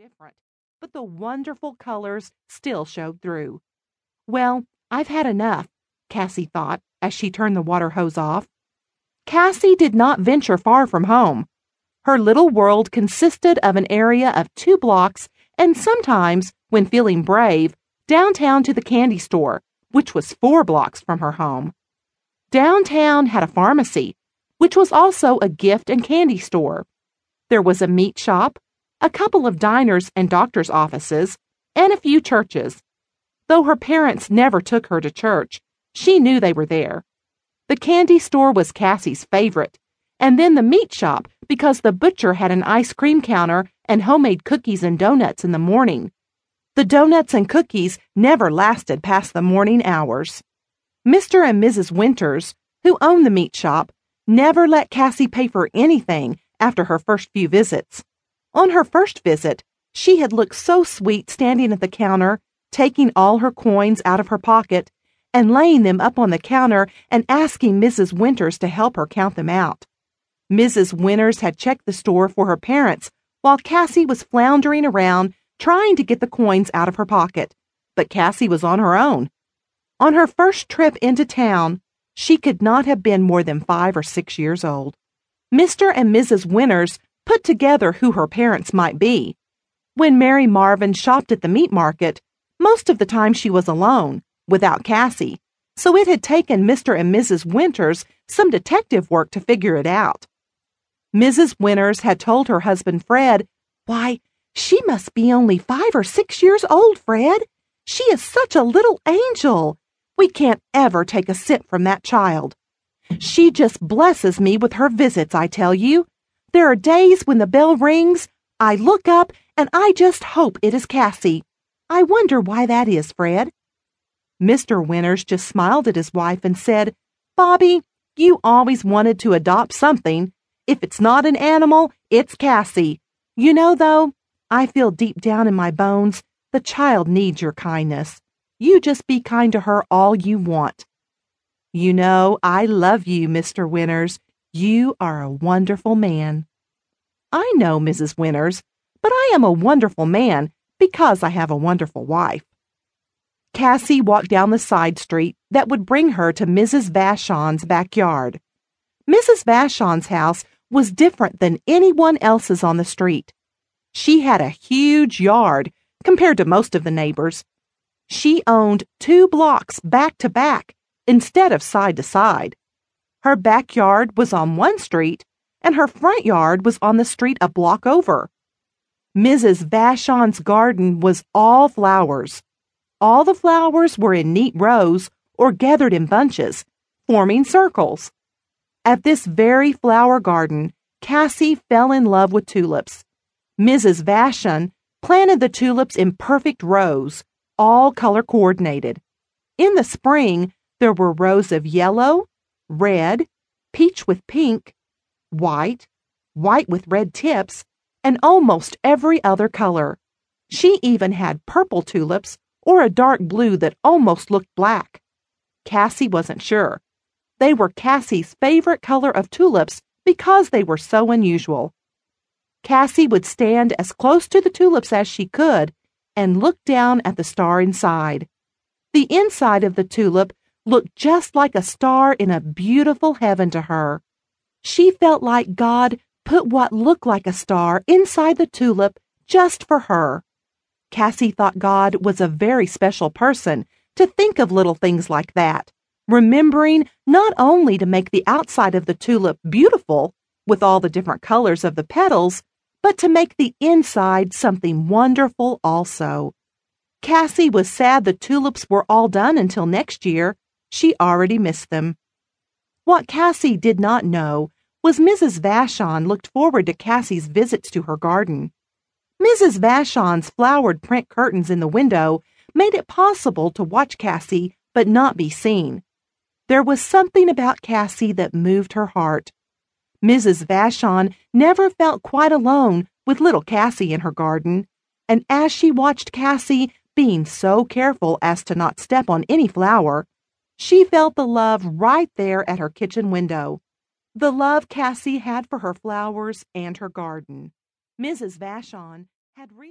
different, but the wonderful colors still showed through. Well, I've had enough, Cassie thought as she turned the water hose off. Cassie did not venture far from home. Her little world consisted of an area of two blocks and sometimes, when feeling brave, downtown to the candy store, which was four blocks from her home. Downtown had a pharmacy, which was also a gift and candy store. There was a meat shop, a couple of diners and doctor's offices, and a few churches. Though her parents never took her to church, she knew they were there. The candy store was Cassie's favorite, and then the meat shop because the butcher had an ice cream counter and homemade cookies and donuts in the morning. The donuts and cookies never lasted past the morning hours. Mr. and Mrs. Winters, who owned the meat shop, never let Cassie pay for anything after her first few visits. On her first visit, she had looked so sweet standing at the counter, taking all her coins out of her pocket and laying them up on the counter and asking Mrs. Winters to help her count them out. Mrs. Winters had checked the store for her parents while Cassie was floundering around trying to get the coins out of her pocket, but Cassie was on her own. On her first trip into town, she could not have been more than five or six years old. Mr. and Mrs. Winters put together who her parents might be. When Mary Marvin shopped at the meat market, most of the time she was alone, without Cassie, so it had taken Mr. and Mrs. Winters some detective work to figure it out. Mrs. Winters had told her husband Fred, Why, she must be only five or six years old, Fred. She is such a little angel. We can't ever take a cent from that child. She just blesses me with her visits, I tell you. There are days when the bell rings, I look up, and I just hope it is Cassie. I wonder why that is, Fred. Mr. Winters just smiled at his wife and said, Bobby, you always wanted to adopt something. If it's not an animal, it's Cassie. You know, though, I feel deep down in my bones the child needs your kindness. You just be kind to her all you want. You know, I love you, Mr. Winters. You are a wonderful man. I know, Mrs. Winters, but I am a wonderful man because I have a wonderful wife. Cassie walked down the side street that would bring her to Mrs. Vashon's backyard. Mrs. Vashon's house was different than anyone else's on the street. She had a huge yard compared to most of the neighbors. She owned two blocks back to back instead of side to side. Her backyard was on one street, and her front yard was on the street a block over. Mrs. Vashon's garden was all flowers. All the flowers were in neat rows or gathered in bunches, forming circles. At this very flower garden, Cassie fell in love with tulips. Mrs. Vashon planted the tulips in perfect rows, all color coordinated. In the spring, there were rows of yellow, red, peach with pink, white, white with red tips, and almost every other color. She even had purple tulips or a dark blue that almost looked black. Cassie wasn't sure. They were Cassie's favorite color of tulips because they were so unusual. Cassie would stand as close to the tulips as she could and look down at the star inside. The inside of the tulip looked just like a star in a beautiful heaven to her. She felt like God put what looked like a star inside the tulip just for her. Cassie thought God was a very special person to think of little things like that, remembering not only to make the outside of the tulip beautiful with all the different colors of the petals, but to make the inside something wonderful also. Cassie was sad the tulips were all done until next year. She already missed them. What Cassie did not know was Mrs. Vashon looked forward to Cassie's visits to her garden. Mrs. Vashon's flowered print curtains in the window made it possible to watch Cassie but not be seen. There was something about Cassie that moved her heart. Mrs. Vashon never felt quite alone with little Cassie in her garden, and as she watched Cassie being so careful as to not step on any flower, she felt the love right there at her kitchen window. The love Cassie had for her flowers and her garden. Mrs. Vashon had recently